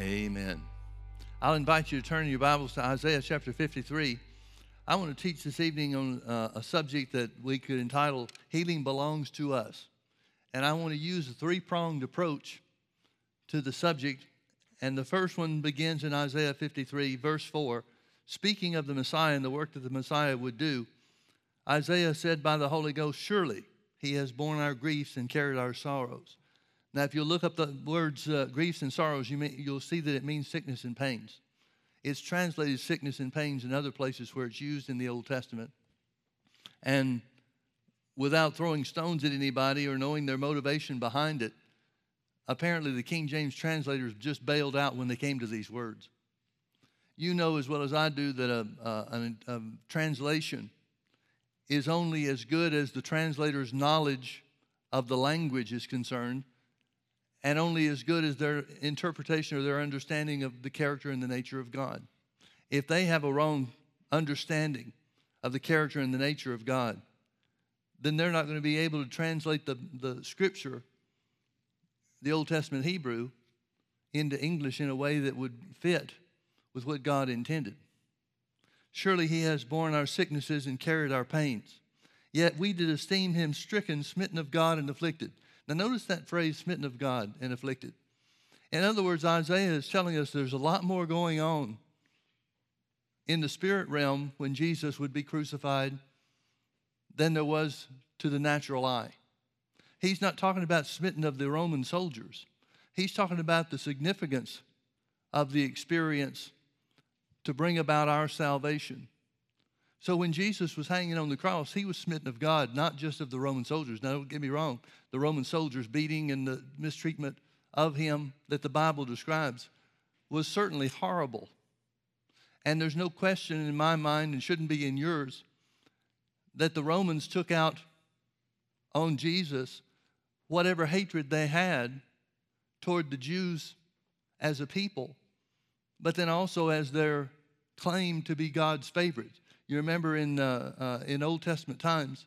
Amen. I'll invite you to turn your Bibles to Isaiah chapter 53. I want to teach this evening on uh, a subject that we could entitle Healing Belongs to Us. And I want to use a three pronged approach to the subject. And the first one begins in Isaiah 53, verse 4. Speaking of the Messiah and the work that the Messiah would do, Isaiah said by the Holy Ghost, Surely he has borne our griefs and carried our sorrows. Now, if you look up the words uh, griefs and sorrows, you may, you'll see that it means sickness and pains. It's translated sickness and pains in other places where it's used in the Old Testament. And without throwing stones at anybody or knowing their motivation behind it, apparently the King James translators just bailed out when they came to these words. You know as well as I do that a, a, a translation is only as good as the translator's knowledge of the language is concerned and only as good as their interpretation or their understanding of the character and the nature of God. If they have a wrong understanding of the character and the nature of God, then they're not going to be able to translate the, the scripture, the Old Testament Hebrew, into English in a way that would fit with what God intended. Surely he has borne our sicknesses and carried our pains. Yet we did esteem him stricken, smitten of God, and afflicted. Now, notice that phrase, smitten of God and afflicted. In other words, Isaiah is telling us there's a lot more going on in the spirit realm when Jesus would be crucified than there was to the natural eye. He's not talking about smitten of the Roman soldiers, he's talking about the significance of the experience to bring about our salvation. So when Jesus was hanging on the cross, he was smitten of God, not just of the Roman soldiers. Now, don't get me wrong, the Roman soldiers' beating and the mistreatment of him that the Bible describes was certainly horrible. And there's no question in my mind, and shouldn't be in yours, that the Romans took out on Jesus whatever hatred they had toward the Jews as a people, but then also as their claim to be God's favorites. You remember in, uh, uh, in Old Testament times,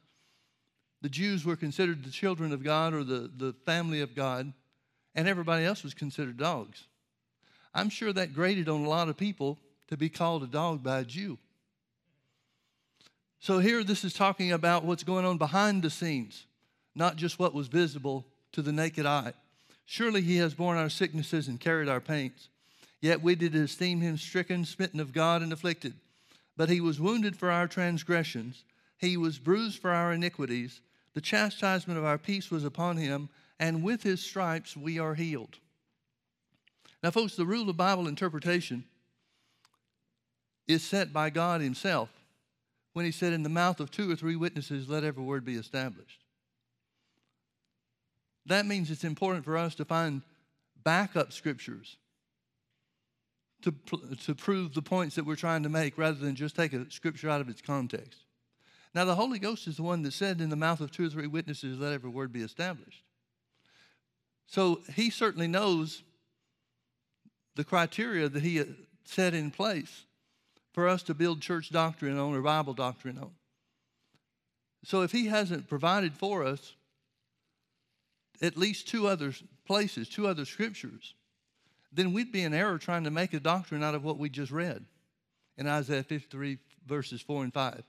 the Jews were considered the children of God or the, the family of God, and everybody else was considered dogs. I'm sure that grated on a lot of people to be called a dog by a Jew. So here, this is talking about what's going on behind the scenes, not just what was visible to the naked eye. Surely he has borne our sicknesses and carried our pains. Yet we did esteem him stricken, smitten of God, and afflicted. But he was wounded for our transgressions, he was bruised for our iniquities. The chastisement of our peace was upon him, and with his stripes we are healed. Now, folks, the rule of Bible interpretation is set by God Himself when He said, In the mouth of two or three witnesses, let every word be established. That means it's important for us to find backup scriptures to, to prove the points that we're trying to make rather than just take a scripture out of its context. Now, the Holy Ghost is the one that said, In the mouth of two or three witnesses, let every word be established. So he certainly knows the criteria that he uh, set in place for us to build church doctrine on or Bible doctrine on. So if he hasn't provided for us at least two other places, two other scriptures, then we'd be in error trying to make a doctrine out of what we just read in Isaiah 53, verses 4 and 5.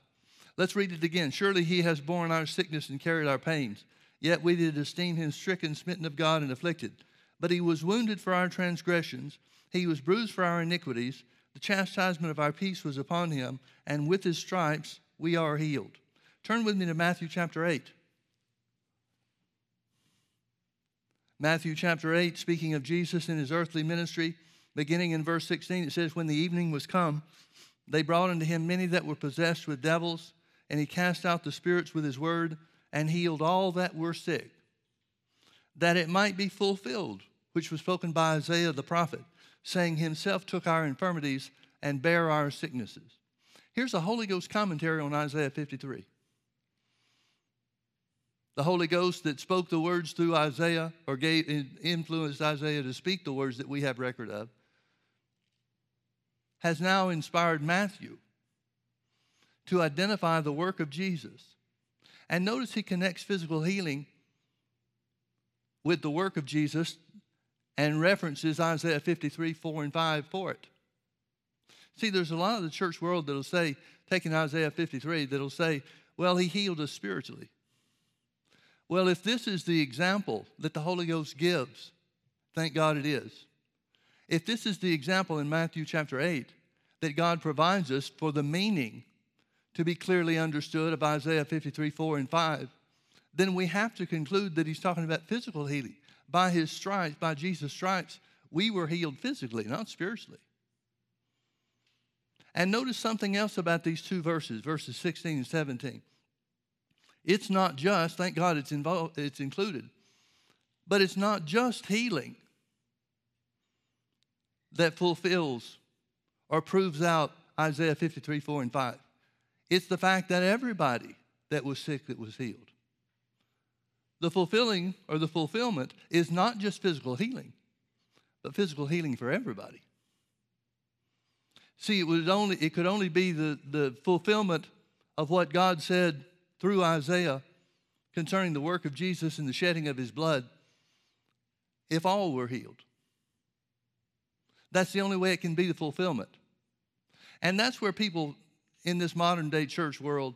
Let's read it again. Surely he has borne our sickness and carried our pains. Yet we did esteem him stricken, smitten of God, and afflicted. But he was wounded for our transgressions, he was bruised for our iniquities. The chastisement of our peace was upon him, and with his stripes we are healed. Turn with me to Matthew chapter 8. Matthew chapter 8, speaking of Jesus and his earthly ministry, beginning in verse 16, it says, When the evening was come, they brought unto him many that were possessed with devils, and he cast out the spirits with his word, and healed all that were sick, that it might be fulfilled, which was spoken by Isaiah the prophet, saying, Himself took our infirmities and bare our sicknesses. Here's a Holy Ghost commentary on Isaiah 53 the Holy Ghost that spoke the words through Isaiah or gave, influenced Isaiah to speak the words that we have record of, has now inspired Matthew to identify the work of Jesus. And notice he connects physical healing with the work of Jesus and references Isaiah 53, 4 and 5 for it. See, there's a lot of the church world that'll say, taking Isaiah 53, that'll say, well, he healed us spiritually. Well, if this is the example that the Holy Ghost gives, thank God it is. If this is the example in Matthew chapter 8 that God provides us for the meaning to be clearly understood of Isaiah 53, 4 and 5, then we have to conclude that he's talking about physical healing. By his stripes, by Jesus' stripes, we were healed physically, not spiritually. And notice something else about these two verses, verses 16 and 17. It's not just, thank God it's, involved, it's included, but it's not just healing that fulfills or proves out Isaiah 53, 4 and 5. It's the fact that everybody that was sick that was healed. The fulfilling or the fulfillment is not just physical healing, but physical healing for everybody. See, it, was only, it could only be the, the fulfillment of what God said through Isaiah concerning the work of Jesus and the shedding of his blood if all were healed. That's the only way it can be the fulfillment. And that's where people in this modern day church world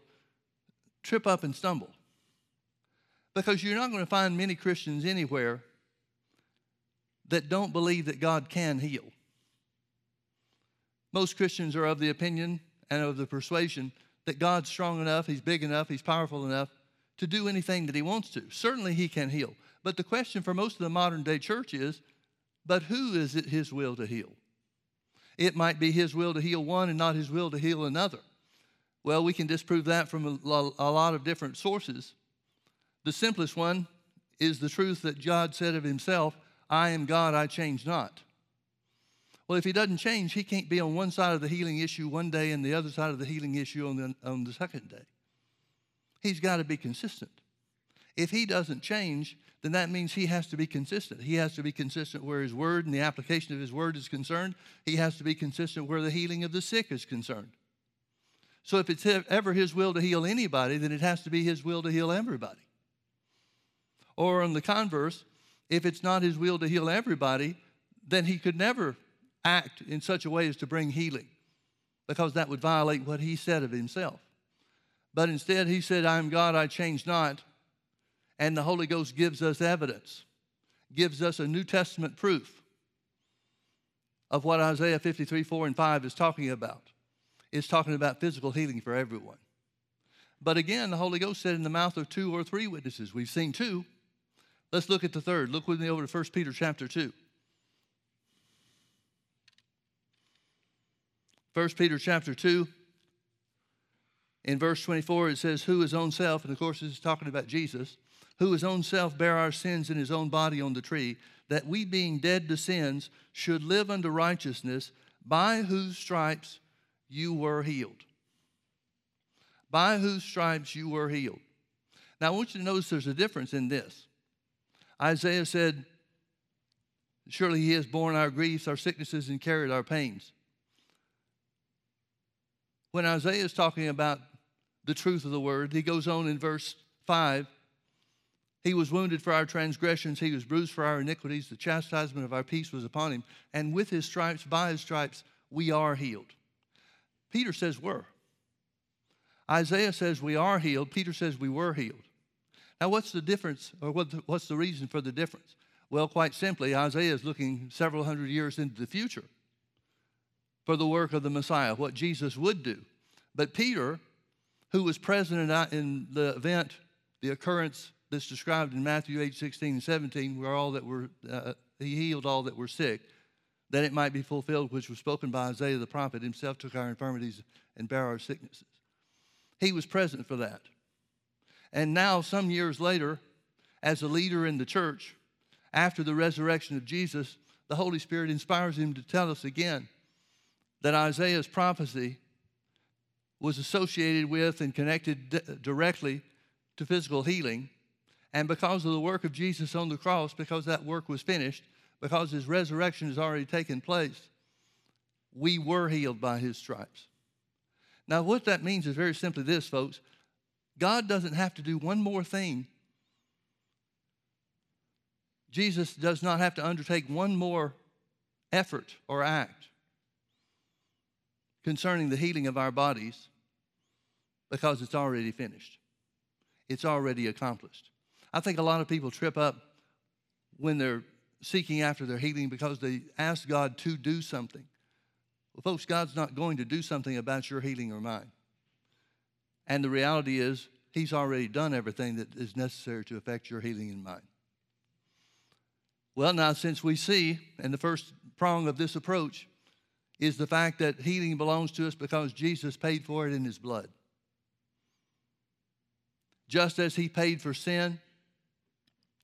trip up and stumble. Because you're not going to find many Christians anywhere that don't believe that God can heal. Most Christians are of the opinion and of the persuasion that God's strong enough, He's big enough, He's powerful enough to do anything that He wants to. Certainly, He can heal. But the question for most of the modern day church is but who is it His will to heal? It might be His will to heal one and not His will to heal another. Well, we can disprove that from a, lot of different sources. The simplest one is the truth that God said of Himself I am God, I change not. Well, if he doesn't change, he can't be on one side of the healing issue one day and the other side of the healing issue on the, on the second day. He's got to be consistent. If he doesn't change, then that means he has to be consistent. He has to be consistent where his word and the application of his word is concerned. He has to be consistent where the healing of the sick is concerned. So if it's ever his will to heal anybody, then it has to be his will to heal everybody. Or on the converse, if it's not his will to heal everybody, then he could never act in such a way as to bring healing because that would violate what he said of himself. But instead, he said, I am God, I change not. And the Holy Ghost gives us evidence, gives us a New Testament proof of what Isaiah 53, 4 and 5 is talking about. It's talking about physical healing for everyone. But again, the Holy Ghost said in the mouth of two or three witnesses, we've seen two. Let's look at the third. Look with me over to 1 Peter chapter 2. 1 Peter chapter 2, in verse 24, it says, Who his own self, and of course, this is talking about Jesus, who his own self bare our sins in his own body on the tree, that we being dead to sins should live unto righteousness, by whose stripes you were healed. By whose stripes you were healed. Now, I want you to notice there's a difference in this. Isaiah said, Surely he has borne our griefs, our sicknesses, and carried our pains when Isaiah is talking about the truth of the word, he goes on in verse 5 He was wounded for our transgressions, he was bruised for our iniquities, the chastisement of our peace was upon him, and with his stripes, by his stripes, we are healed. Peter says we're. Isaiah says we are healed. Peter says we were healed. Now, what's the difference, or what's the reason for the difference? Well, quite simply, Isaiah is looking several hundred years into the future for the work of the Messiah, what Jesus would do. But Peter, who was present in the event, the occurrence that's described in Matthew 8, 16, and 17, where all that were, uh, he healed all that were sick, that it might be fulfilled, which was spoken by Isaiah the prophet, himself took our infirmities and bare our sicknesses. He was present for that. And now, some years later, as a leader in the church, after the resurrection of Jesus, the Holy Spirit inspires him to tell us again that Isaiah's prophecy was associated with and connected d- directly to physical healing. And because of the work of Jesus on the cross, because that work was finished, because his resurrection has already taken place, we were healed by his stripes. Now, what that means is very simply this, folks God doesn't have to do one more thing. Jesus does not have to undertake one more effort or act concerning the healing of our bodies because it's already finished. It's already accomplished. I think a lot of people trip up when they're seeking after their healing because they ask God to do something. Well, folks, God's not going to do something about your healing or mine. And the reality is, He's already done everything that is necessary to affect your healing and mine. Well, now, since we see, in the first prong of this approach is the fact that healing belongs to us because Jesus paid for it in His blood. Just as He paid for sin,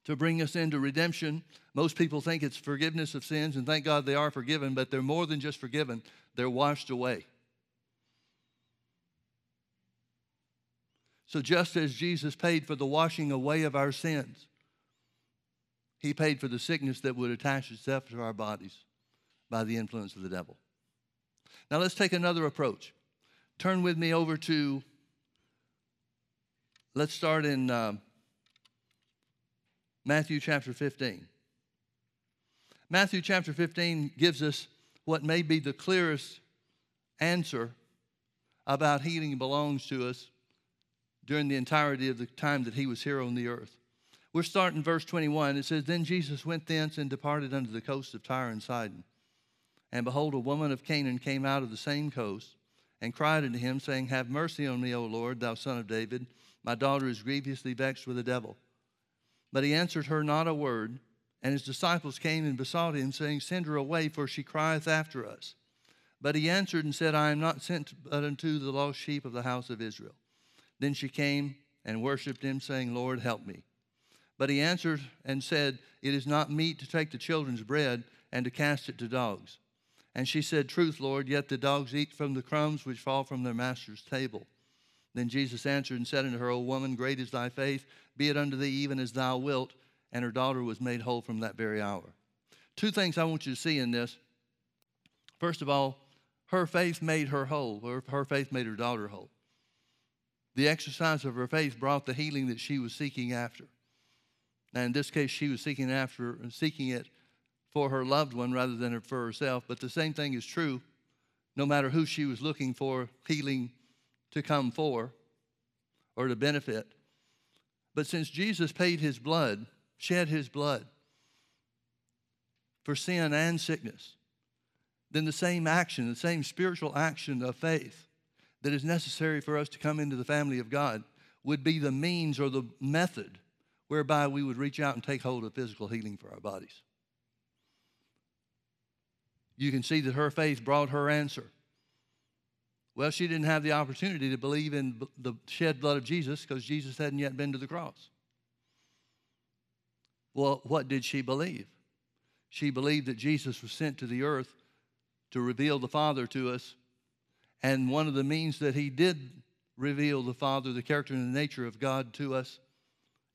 to bring us into redemption. Most people think it's forgiveness of sins, and thank God they are forgiven, but they're more than just forgiven, they're washed away. So, just as Jesus paid for the washing away of our sins, he paid for the sickness that would attach itself to our bodies by the influence of the devil. Now, let's take another approach. Turn with me over to, let's start in um, Matthew chapter 15. Matthew chapter 15 gives us what may be the clearest answer about healing belongs to us during the entirety of the time that he was here on the earth. We're starting verse 21. It says, Then Jesus went thence and departed unto the coast of Tyre and Sidon. And behold, a woman of Canaan came out of the same coast and cried unto him, saying, Have mercy on me, O Lord, thou son of David. My daughter is grievously vexed with the devil. But he answered her not a word. And his disciples came and besought him, saying, Send her away, for she crieth after us. But he answered and said, I am not sent but unto the lost sheep of the house of Israel. Then she came and worshipped him, saying, Lord, help me. But he answered and said, It is not meet to take the children's bread and to cast it to dogs. And she said, Truth, Lord, yet the dogs eat from the crumbs which fall from their master's table. Then Jesus answered and said unto her, O woman, great is thy faith, be it unto thee even as thou wilt. And her daughter was made whole from that very hour. Two things I want you to see in this. First of all, her faith made her whole, or her faith made her daughter whole. The exercise of her faith brought the healing that she was seeking after. Now, in this case, she was seeking after seeking it for her loved one rather than for herself. But the same thing is true no matter who she was looking for healing to come for or to benefit. But since Jesus paid his blood, shed his blood for sin and sickness, then the same action, the same spiritual action of faith that is necessary for us to come into the family of God would be the means or the method whereby we would reach out and take hold of physical healing for our bodies. You can see that her faith brought her answer. Well, she didn't have the opportunity to believe in the shed blood of Jesus because Jesus hadn't yet been to the cross. Well, what did she believe? She believed that Jesus was sent to the earth to reveal the Father to us. And one of the means that he did reveal the Father, the character and the nature of God to us,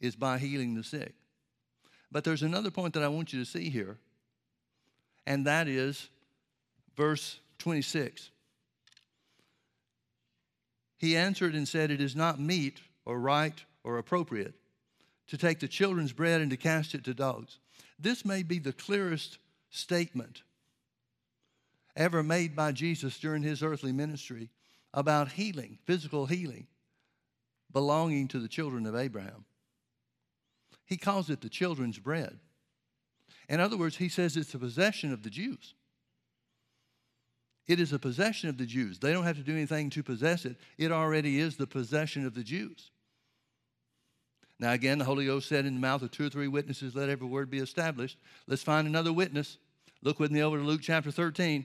is by healing the sick. But there's another point that I want you to see here, and that is verse 26. He answered and said, It is not meet or right or appropriate to take the children's bread and to cast it to dogs. This may be the clearest statement ever made by Jesus during his earthly ministry about healing, physical healing, belonging to the children of Abraham. He calls it the children's bread. In other words, he says it's a possession of the Jews. It is a possession of the Jews. They don't have to do anything to possess it, it already is the possession of the Jews. Now, again, the Holy Ghost said, In the mouth of two or three witnesses, let every word be established. Let's find another witness. Look with me over to Luke chapter 13.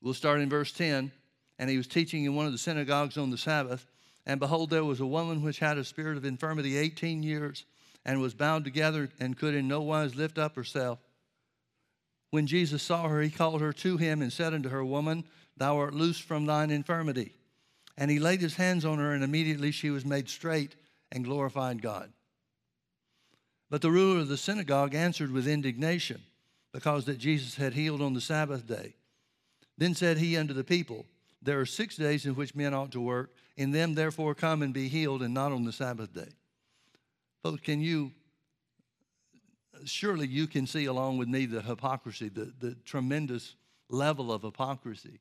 We'll start in verse 10. And he was teaching in one of the synagogues on the Sabbath. And behold, there was a woman which had a spirit of infirmity 18 years and was bound together and could in no wise lift up herself. When Jesus saw her, he called her to him and said unto her, Woman, thou art loosed from thine infirmity. And he laid his hands on her, and immediately she was made straight and glorified God. But the ruler of the synagogue answered with indignation, because that Jesus had healed on the Sabbath day. Then said he unto the people, There are six days in which men ought to work. In them, therefore, come and be healed, and not on the Sabbath day. Folks, can you, surely you can see along with me the hypocrisy, the, the tremendous level of hypocrisy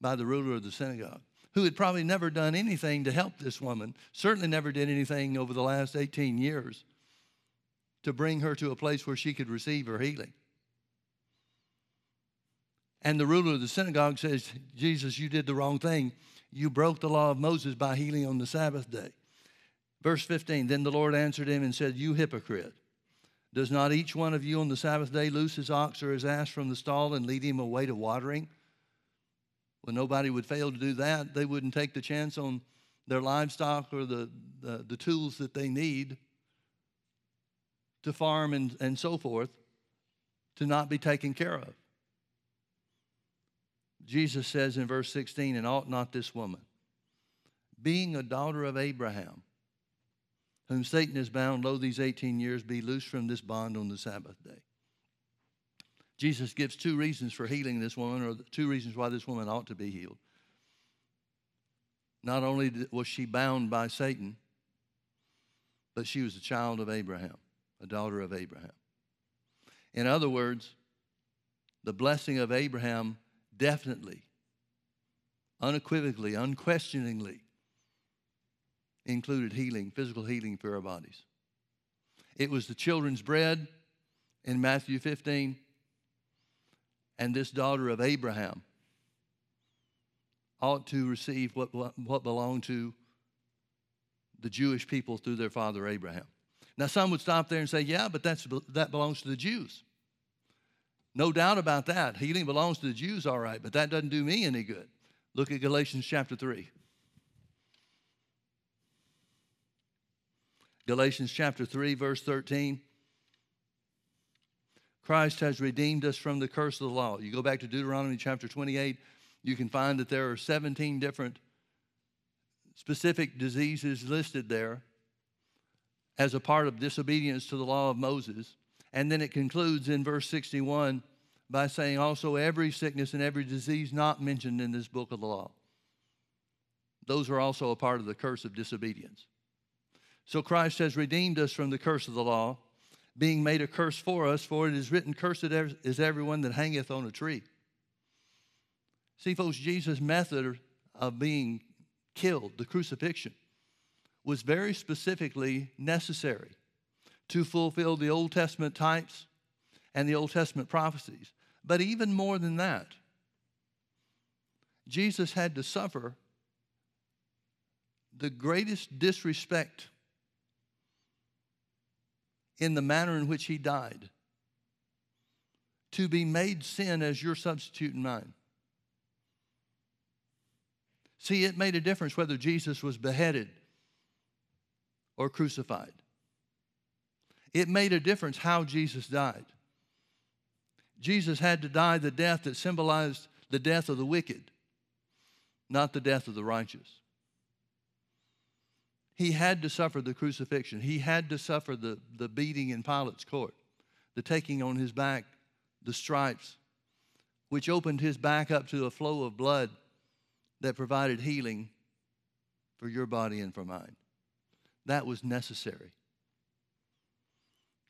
by the ruler of the synagogue, who had probably never done anything to help this woman, certainly never did anything over the last 18 years to bring her to a place where she could receive her healing. And the ruler of the synagogue says, Jesus, you did the wrong thing. You broke the law of Moses by healing on the Sabbath day. Verse 15 Then the Lord answered him and said, You hypocrite. Does not each one of you on the Sabbath day loose his ox or his ass from the stall and lead him away to watering? Well, nobody would fail to do that. They wouldn't take the chance on their livestock or the, the, the tools that they need to farm and, and so forth to not be taken care of. Jesus says in verse 16, and ought not this woman, being a daughter of Abraham, whom Satan has bound, lo, these 18 years, be loosed from this bond on the Sabbath day. Jesus gives two reasons for healing this woman, or two reasons why this woman ought to be healed. Not only was she bound by Satan, but she was a child of Abraham, a daughter of Abraham. In other words, the blessing of Abraham definitely, unequivocally, unquestioningly included healing, physical healing for our bodies. It was the children's bread in Matthew 15, and this daughter of Abraham ought to receive what, what belonged to the Jewish people through their father Abraham. Now, some would stop there and say, yeah, but that's, that belongs to the Jews. No doubt about that. Healing belongs to the Jews, all right, but that doesn't do me any good. Look at Galatians chapter 3. Galatians chapter 3, verse 13. Christ has redeemed us from the curse of the law. You go back to Deuteronomy chapter 28, you can find that there are 17 different specific diseases listed there as a part of disobedience to the law of Moses. And then it concludes in verse 61 by saying, also, every sickness and every disease not mentioned in this book of the law. Those are also a part of the curse of disobedience. So Christ has redeemed us from the curse of the law, being made a curse for us, for it is written, Cursed is everyone that hangeth on a tree. See, folks, Jesus' method of being killed, the crucifixion, was very specifically necessary to fulfill the Old Testament types and the Old Testament prophecies. But even more than that, Jesus had to suffer the greatest disrespect in the manner in which he died to be made sin as your substitute and mine. See, it made a difference whether Jesus was beheaded or crucified. It made a difference how Jesus died. Jesus had to die the death that symbolized the death of the wicked, not the death of the righteous. He had to suffer the crucifixion. He had to suffer the, the beating in Pilate's court, the taking on his back, the stripes, which opened his back up to a flow of blood that provided healing for your body and for mine. That was necessary.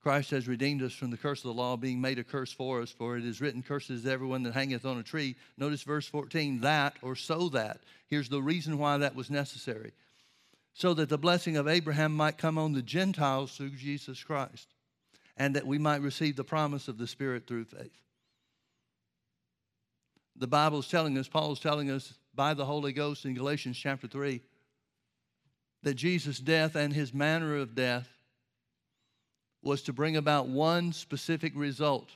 Christ has redeemed us from the curse of the law, being made a curse for us, for it is written, Cursed is everyone that hangeth on a tree. Notice verse 14, that or so that. Here's the reason why that was necessary so that the blessing of Abraham might come on the Gentiles through Jesus Christ, and that we might receive the promise of the Spirit through faith. The Bible is telling us, Paul is telling us by the Holy Ghost in Galatians chapter 3, that Jesus' death and his manner of death was to bring about one specific result,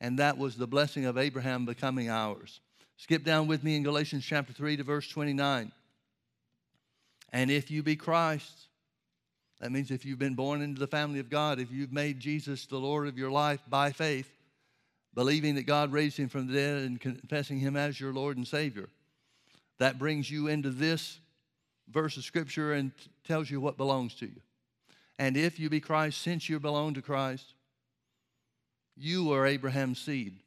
and that was the blessing of Abraham becoming ours. Skip down with me in Galatians chapter 3 to verse 29. And if you be Christ, that means if you've been born into the family of God, if you've made Jesus the Lord of your life by faith, believing that God raised him from the dead and confessing him as your Lord and Savior, that brings you into this verse of Scripture and tells you what belongs to you. And if you be Christ, since you belong to Christ, you are Abraham's seed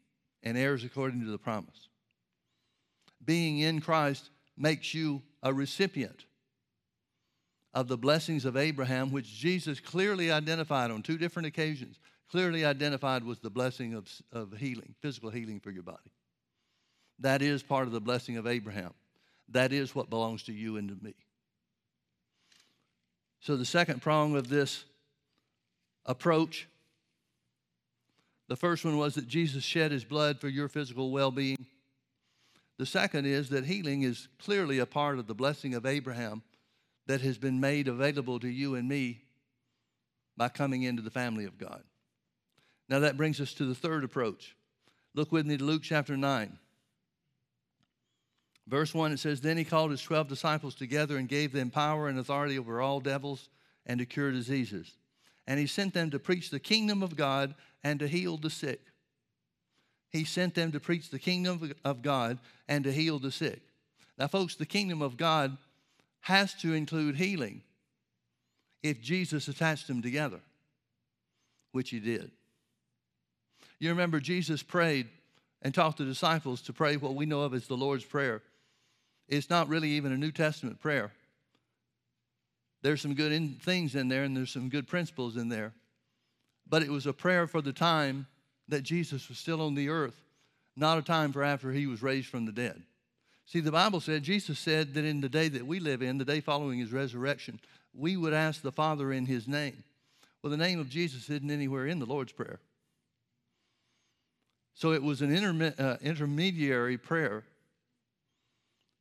and heirs according to the promise. being in Christ makes you a recipient of the blessings of Abraham, which Jesus clearly identified on two different occasions, clearly identified was the blessing of, of healing, physical healing for your body. That is part of the blessing of Abraham. That is what belongs to you and to me. So, the second prong of this approach the first one was that Jesus shed his blood for your physical well being. The second is that healing is clearly a part of the blessing of Abraham that has been made available to you and me by coming into the family of God. Now that brings us to the third approach. Look with me to Luke chapter 9. Verse 1 it says, Then he called his 12 disciples together and gave them power and authority over all devils and to cure diseases. And he sent them to preach the kingdom of God and to heal the sick. He sent them to preach the kingdom of God and to heal the sick. Now, folks, the kingdom of God has to include healing if Jesus attached them together, which he did. You remember Jesus prayed and taught the disciples to pray what we know of as the Lord's Prayer. It's not really even a New Testament prayer. There's some good in, things in there and there's some good principles in there. But it was a prayer for the time that Jesus was still on the earth, not a time for after he was raised from the dead. See, the Bible said, Jesus said that in the day that we live in, the day following his resurrection, we would ask the Father in his name. Well, the name of Jesus isn't anywhere in the Lord's Prayer. So it was an interme- uh, intermediary prayer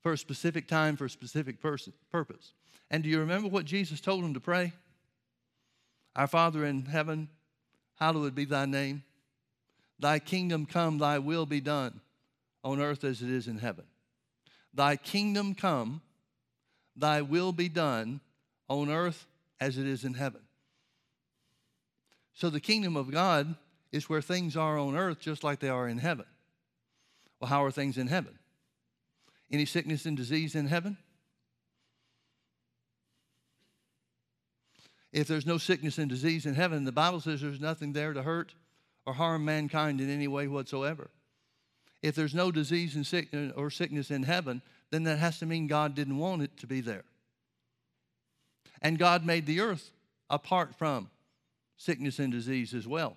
for a specific time, for a specific person, purpose. And do you remember what Jesus told him to pray? Our Father in heaven, hallowed be thy name. Thy kingdom come, thy will be done on earth as it is in heaven. Thy kingdom come, thy will be done on earth as it is in heaven. So the kingdom of God is where things are on earth just like they are in heaven. Well, how are things in heaven? Any sickness and disease in heaven? If there's no sickness and disease in heaven, the Bible says there's nothing there to hurt or harm mankind in any way whatsoever. If there's no disease and or sickness in heaven, then that has to mean God didn't want it to be there. And God made the earth apart from sickness and disease as well.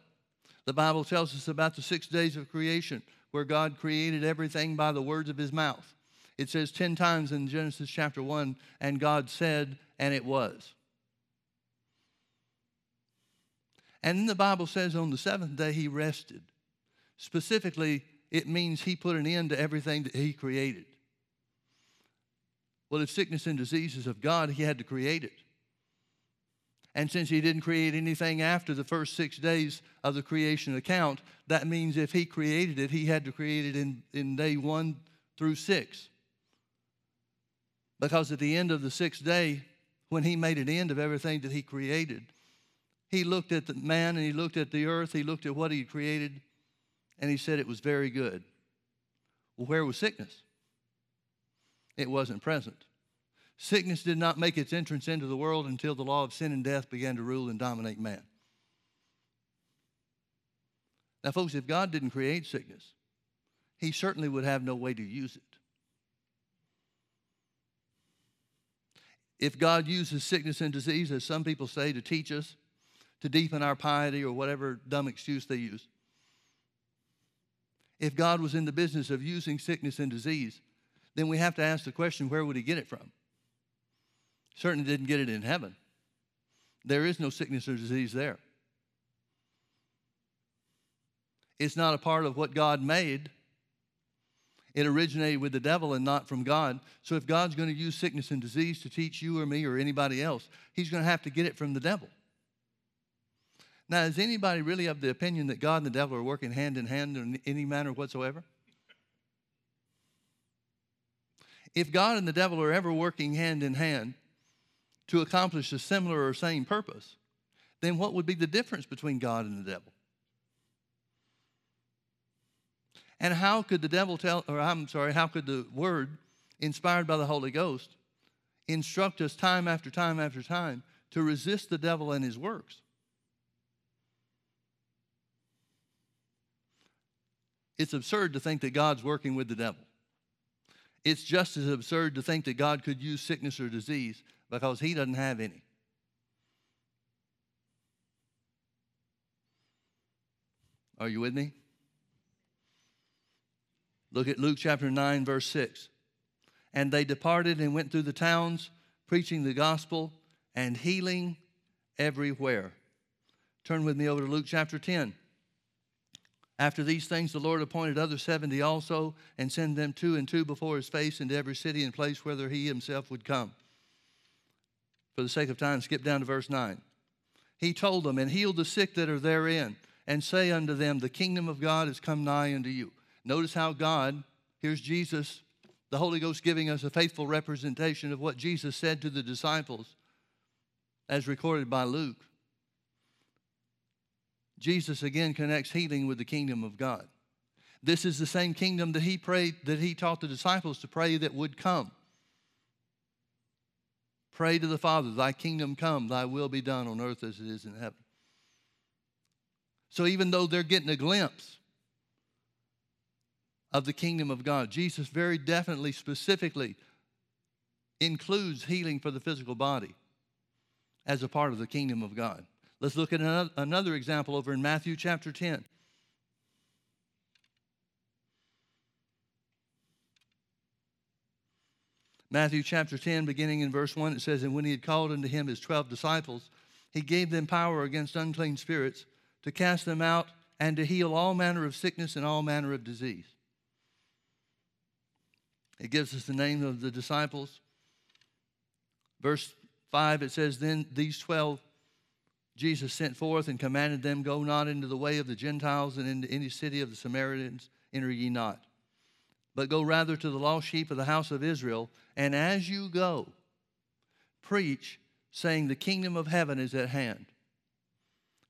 The Bible tells us about the six days of creation where God created everything by the words of his mouth. It says 10 times in Genesis chapter 1, and God said, and it was. And then the Bible says on the seventh day he rested. Specifically, it means he put an end to everything that he created. Well, if sickness and disease is of God, he had to create it. And since he didn't create anything after the first six days of the creation account, that means if he created it, he had to create it in, in day one through six. Because at the end of the sixth day, when he made an end of everything that he created, he looked at the man and he looked at the earth, he looked at what he created, and he said it was very good. Well, where was sickness? It wasn't present. Sickness did not make its entrance into the world until the law of sin and death began to rule and dominate man. Now, folks, if God didn't create sickness, He certainly would have no way to use it. If God uses sickness and disease, as some people say, to teach us, to deepen our piety or whatever dumb excuse they use. If God was in the business of using sickness and disease, then we have to ask the question where would he get it from? Certainly didn't get it in heaven. There is no sickness or disease there. It's not a part of what God made. It originated with the devil and not from God. So if God's going to use sickness and disease to teach you or me or anybody else, he's going to have to get it from the devil. Now, is anybody really of the opinion that God and the devil are working hand in hand in any manner whatsoever? If God and the devil are ever working hand in hand to accomplish a similar or same purpose, then what would be the difference between God and the devil? And how could the devil tell, or I'm sorry, how could the word, inspired by the Holy Ghost, instruct us time after time after time to resist the devil and his works? It's absurd to think that God's working with the devil. It's just as absurd to think that God could use sickness or disease because He doesn't have any. Are you with me? Look at Luke chapter 9, verse 6. And they departed and went through the towns, preaching the gospel and healing everywhere. Turn with me over to Luke chapter 10. After these things, the Lord appointed other 70 also, and sent them two and two before his face into every city and place whither he himself would come. For the sake of time, skip down to verse 9. He told them, And heal the sick that are therein, and say unto them, The kingdom of God is come nigh unto you. Notice how God, here's Jesus, the Holy Ghost giving us a faithful representation of what Jesus said to the disciples as recorded by Luke. Jesus again connects healing with the kingdom of God. This is the same kingdom that he prayed that he taught the disciples to pray that would come. Pray to the Father, thy kingdom come, thy will be done on earth as it is in heaven. So even though they're getting a glimpse of the kingdom of God, Jesus very definitely, specifically includes healing for the physical body as a part of the kingdom of God. Let's look at another example over in Matthew chapter 10. Matthew chapter 10, beginning in verse 1, it says, And when he had called unto him his twelve disciples, he gave them power against unclean spirits to cast them out and to heal all manner of sickness and all manner of disease. It gives us the name of the disciples. Verse 5, it says, Then these twelve Jesus sent forth and commanded them, Go not into the way of the Gentiles, and into any city of the Samaritans enter ye not. But go rather to the lost sheep of the house of Israel, and as you go, preach, saying, The kingdom of heaven is at hand.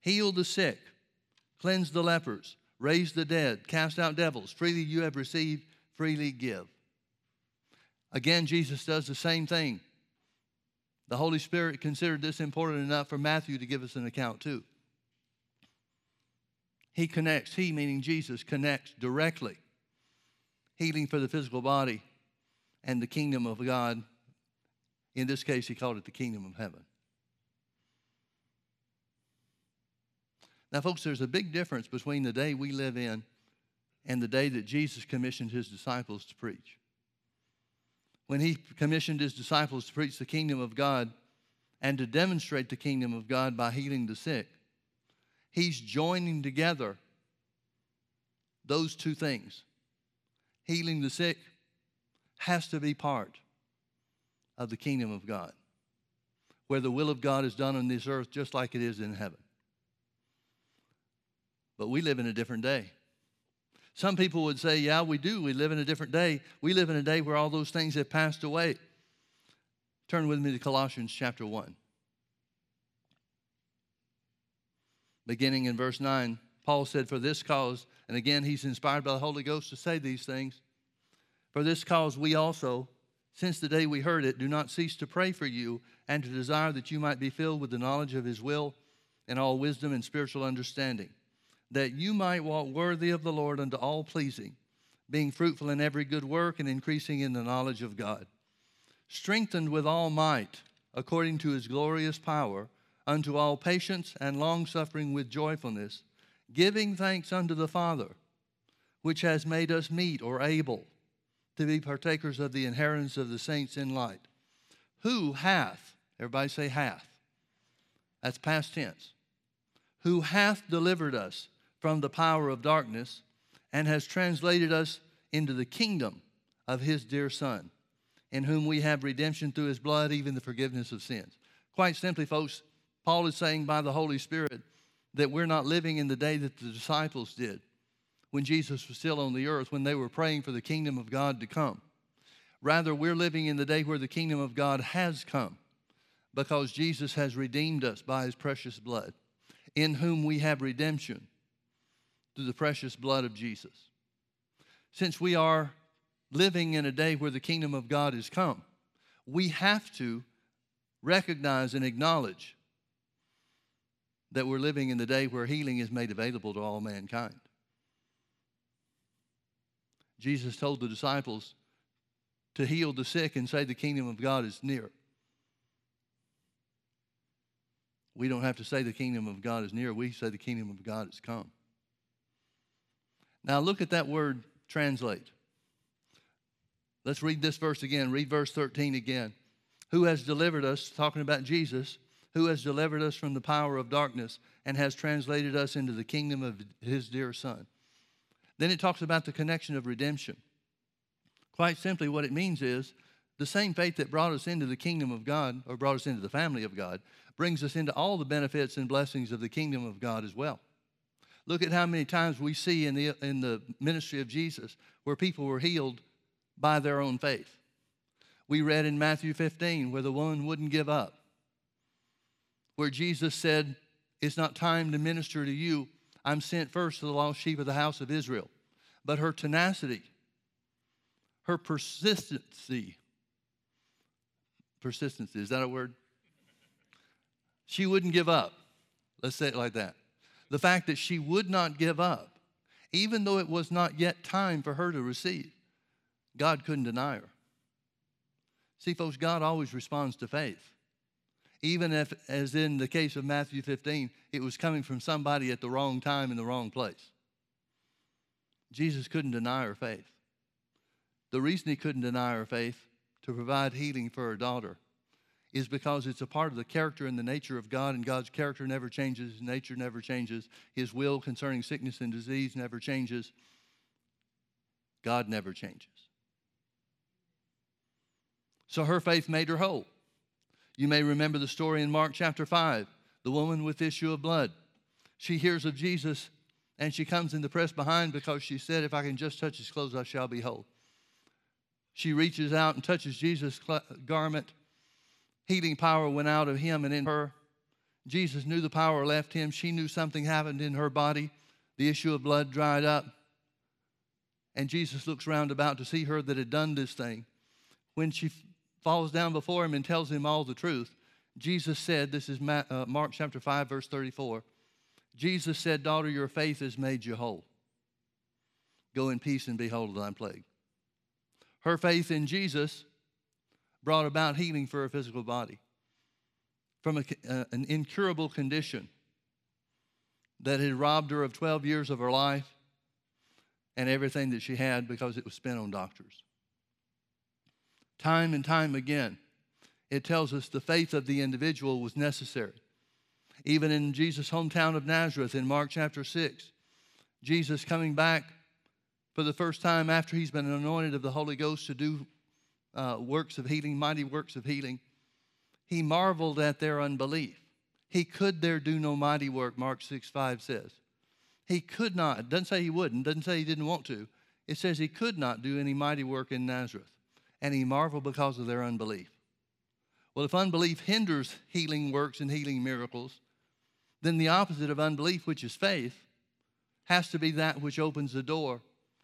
Heal the sick, cleanse the lepers, raise the dead, cast out devils. Freely you have received, freely give. Again, Jesus does the same thing. The Holy Spirit considered this important enough for Matthew to give us an account too. He connects, he meaning Jesus, connects directly healing for the physical body and the kingdom of God. In this case, he called it the kingdom of heaven. Now, folks, there's a big difference between the day we live in and the day that Jesus commissioned his disciples to preach when he commissioned his disciples to preach the kingdom of God and to demonstrate the kingdom of God by healing the sick, he's joining together those two things. Healing the sick has to be part of the kingdom of God, where the will of God is done on this earth just like it is in heaven. But we live in a different day. Some people would say, yeah, we do. We live in a different day. We live in a day where all those things have passed away. Turn with me to Colossians chapter 1. Beginning in verse 9, Paul said, For this cause, and again, he's inspired by the Holy Ghost to say these things. For this cause, we also, since the day we heard it, do not cease to pray for you and to desire that you might be filled with the knowledge of his will and all wisdom and spiritual understanding that you might walk worthy of the Lord unto all pleasing, being fruitful in every good work and increasing in the knowledge of God, strengthened with all might, according to his glorious power, unto all patience and long suffering with joyfulness, giving thanks unto the Father, which has made us meet or able to be partakers of the inheritance of the saints in light. Who hath, everybody say hath, that's past tense, who hath delivered us from the power of darkness and has translated us into the kingdom of his dear Son, in whom we have redemption through his blood, even the forgiveness of sins. Quite simply, folks, Paul is saying by the Holy Spirit that we're not living in the day that the disciples did when Jesus was still on the earth, when they were praying for the kingdom of God to come. Rather, we're living in the day where the kingdom of God has come because Jesus has redeemed us by his precious blood, in whom we have redemption through the precious blood of Jesus. Since we are living in a day where the kingdom of God has come, we have to recognize and acknowledge that we're living in the day where healing is made available to all mankind. Jesus told the disciples to heal the sick and say the kingdom of God is near. We don't have to say the kingdom of God is near. We say the kingdom of God has come. Now look at that word translate. Let's read this verse again. Read verse 13 again. Who has delivered us, talking about Jesus, who has delivered us from the power of darkness and has translated us into the kingdom of his dear Son. Then it talks about the connection of redemption. Quite simply, what it means is the same faith that brought us into the kingdom of God, or brought us into the family of God, brings us into all the benefits and blessings of the kingdom of God as well. Look at how many times we see in the, in the ministry of Jesus where people were healed by their own faith. We read in Matthew 15 where the woman wouldn't give up, where Jesus said, It's not time to minister to you. I'm sent first to the lost sheep of the house of Israel. But her tenacity, her persistency, persistency, is that a word? She wouldn't give up. Let's say it like that. The fact that she would not give up, even though it was not yet time for her to receive, God couldn't deny her. See, folks, God always responds to faith. Even if, as in the case of Matthew 15, it was coming from somebody at the wrong time in the wrong place. Jesus couldn't deny her faith. The reason he couldn't deny her faith to provide healing for her daughter is because it's a part of the character and the nature of God, and God's character never changes, nature never changes, His will concerning sickness and disease never changes. God never changes. So her faith made her whole. You may remember the story in Mark chapter 5, the woman with issue of blood. She hears of Jesus and she comes in the press behind because she said, If I can just touch his clothes, I shall be whole. She reaches out and touches Jesus' garment Healing power went out of him and in her. Jesus knew the power left him. She knew something happened in her body. The issue of blood dried up. And Jesus looks round about to see her that had done this thing. When she falls down before him and tells him all the truth, Jesus said, This is uh, Mark chapter 5, verse 34. Jesus said, Daughter, your faith has made you whole. Go in peace and be whole of thy plague. Her faith in Jesus brought about healing for her physical body from a, uh, an incurable condition that had robbed her of 12 years of her life and everything that she had because it was spent on doctors. Time and time again, it tells us the faith of the individual was necessary. Even in Jesus' hometown of Nazareth in Mark chapter 6, Jesus coming back for the first time after he's been anointed of the Holy Ghost to do uh, works of healing, mighty works of healing, he marveled at their unbelief. He could there do no mighty work, Mark 6 5 says. He could not. Doesn't say he wouldn't, doesn't say he didn't want to. It says he could not do any mighty work in Nazareth. And he marveled because of their unbelief. Well, if unbelief hinders healing works and healing miracles, then the opposite of unbelief, which is faith, has to be that which opens the door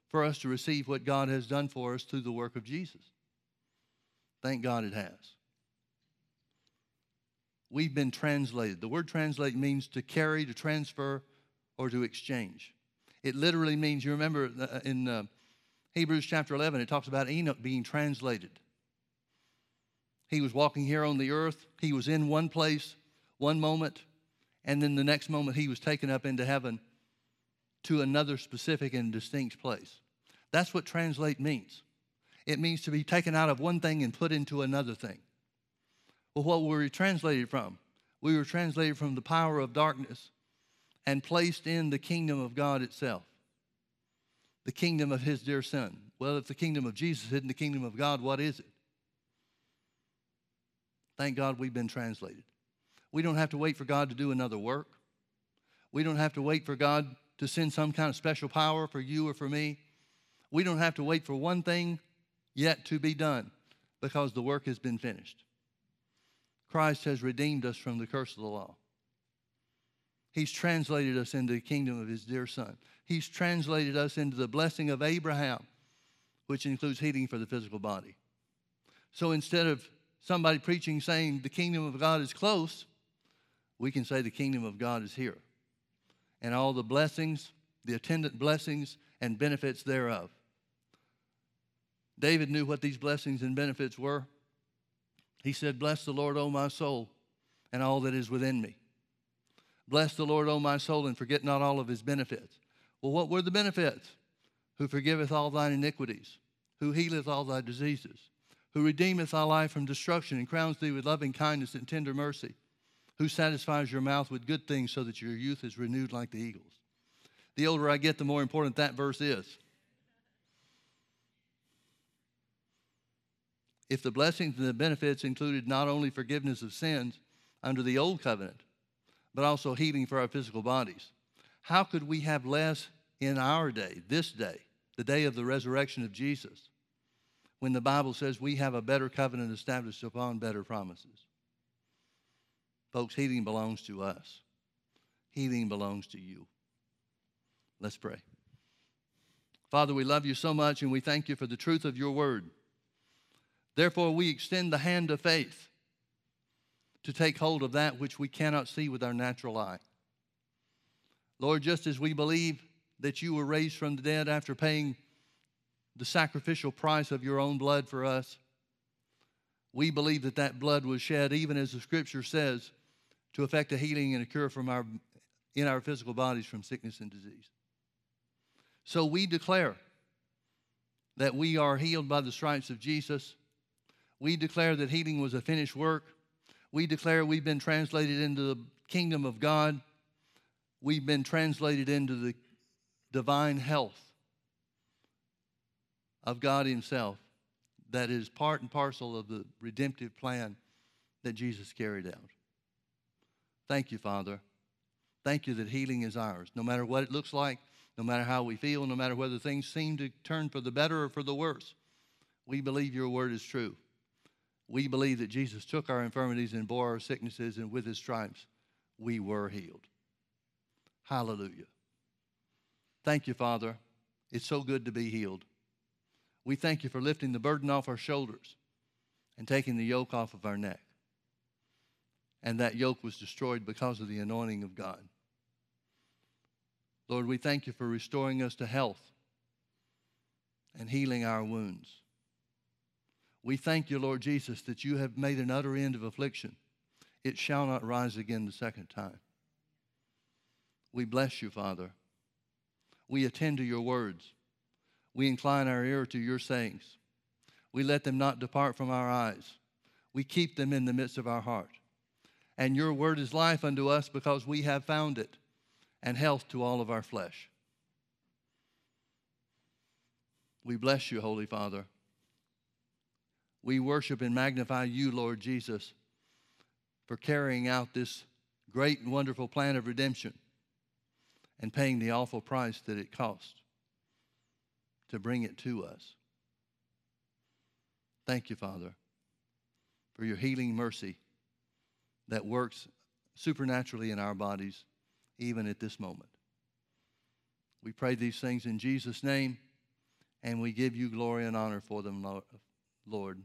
for us to receive what God has done for us through the work of Jesus. Thank God it has. We've been translated. The word translate means to carry, to transfer, or to exchange. It literally means, you remember uh, in uh, Hebrews chapter 11, it talks about Enoch being translated. He was walking here on the earth, he was in one place, one moment, and then the next moment he was taken up into heaven to another specific and distinct place. That's what translate means. It means to be taken out of one thing and put into another thing. Well, what were we translated from? We were translated from the power of darkness and placed in the kingdom of God itself, the kingdom of His dear Son. Well, if the kingdom of Jesus isn't the kingdom of God, what is it? Thank God we've been translated. We don't have to wait for God to do another work. We don't have to wait for God to send some kind of special power for you or for me. We don't have to wait for one thing yet to be done because the work has been finished. Christ has redeemed us from the curse of the law. He's translated us into the kingdom of his dear son. He's translated us into the blessing of Abraham, which includes healing for the physical body. So instead of somebody preaching saying the kingdom of God is close, we can say the kingdom of God is here. And all the blessings, the attendant blessings and benefits thereof. David knew what these blessings and benefits were. He said, Bless the Lord, O my soul, and all that is within me. Bless the Lord, O my soul, and forget not all of his benefits. Well, what were the benefits? Who forgiveth all thine iniquities, who healeth all thy diseases, who redeemeth thy life from destruction and crowns thee with loving kindness and tender mercy, who satisfies your mouth with good things so that your youth is renewed like the eagles. The older I get, the more important that verse is. If the blessings and the benefits included not only forgiveness of sins under the old covenant, but also healing for our physical bodies, how could we have less in our day, this day, the day of the resurrection of Jesus, when the Bible says we have a better covenant established upon better promises? Folks, healing belongs to us. Healing belongs to you. Let's pray. Father, we love you so much and we thank you for the truth of your word. Therefore, we extend the hand of faith to take hold of that which we cannot see with our natural eye. Lord, just as we believe that you were raised from the dead after paying the sacrificial price of your own blood for us, we believe that that blood was shed, even as the scripture says, to effect a healing and a cure from our, in our physical bodies from sickness and disease. So we declare that we are healed by the stripes of Jesus. We declare that healing was a finished work. We declare we've been translated into the kingdom of God. We've been translated into the divine health of God Himself that is part and parcel of the redemptive plan that Jesus carried out. Thank you, Father. Thank you that healing is ours, no matter what it looks like, no matter how we feel, no matter whether things seem to turn for the better or for the worse. We believe your word is true. We believe that Jesus took our infirmities and bore our sicknesses, and with his stripes, we were healed. Hallelujah. Thank you, Father. It's so good to be healed. We thank you for lifting the burden off our shoulders and taking the yoke off of our neck. And that yoke was destroyed because of the anointing of God. Lord, we thank you for restoring us to health and healing our wounds. We thank you, Lord Jesus, that you have made an utter end of affliction. It shall not rise again the second time. We bless you, Father. We attend to your words. We incline our ear to your sayings. We let them not depart from our eyes. We keep them in the midst of our heart. And your word is life unto us because we have found it, and health to all of our flesh. We bless you, Holy Father. We worship and magnify you, Lord Jesus, for carrying out this great and wonderful plan of redemption and paying the awful price that it cost to bring it to us. Thank you, Father, for your healing mercy that works supernaturally in our bodies, even at this moment. We pray these things in Jesus' name, and we give you glory and honor for them, Lord.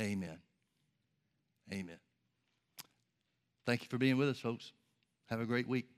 Amen. Amen. Thank you for being with us, folks. Have a great week.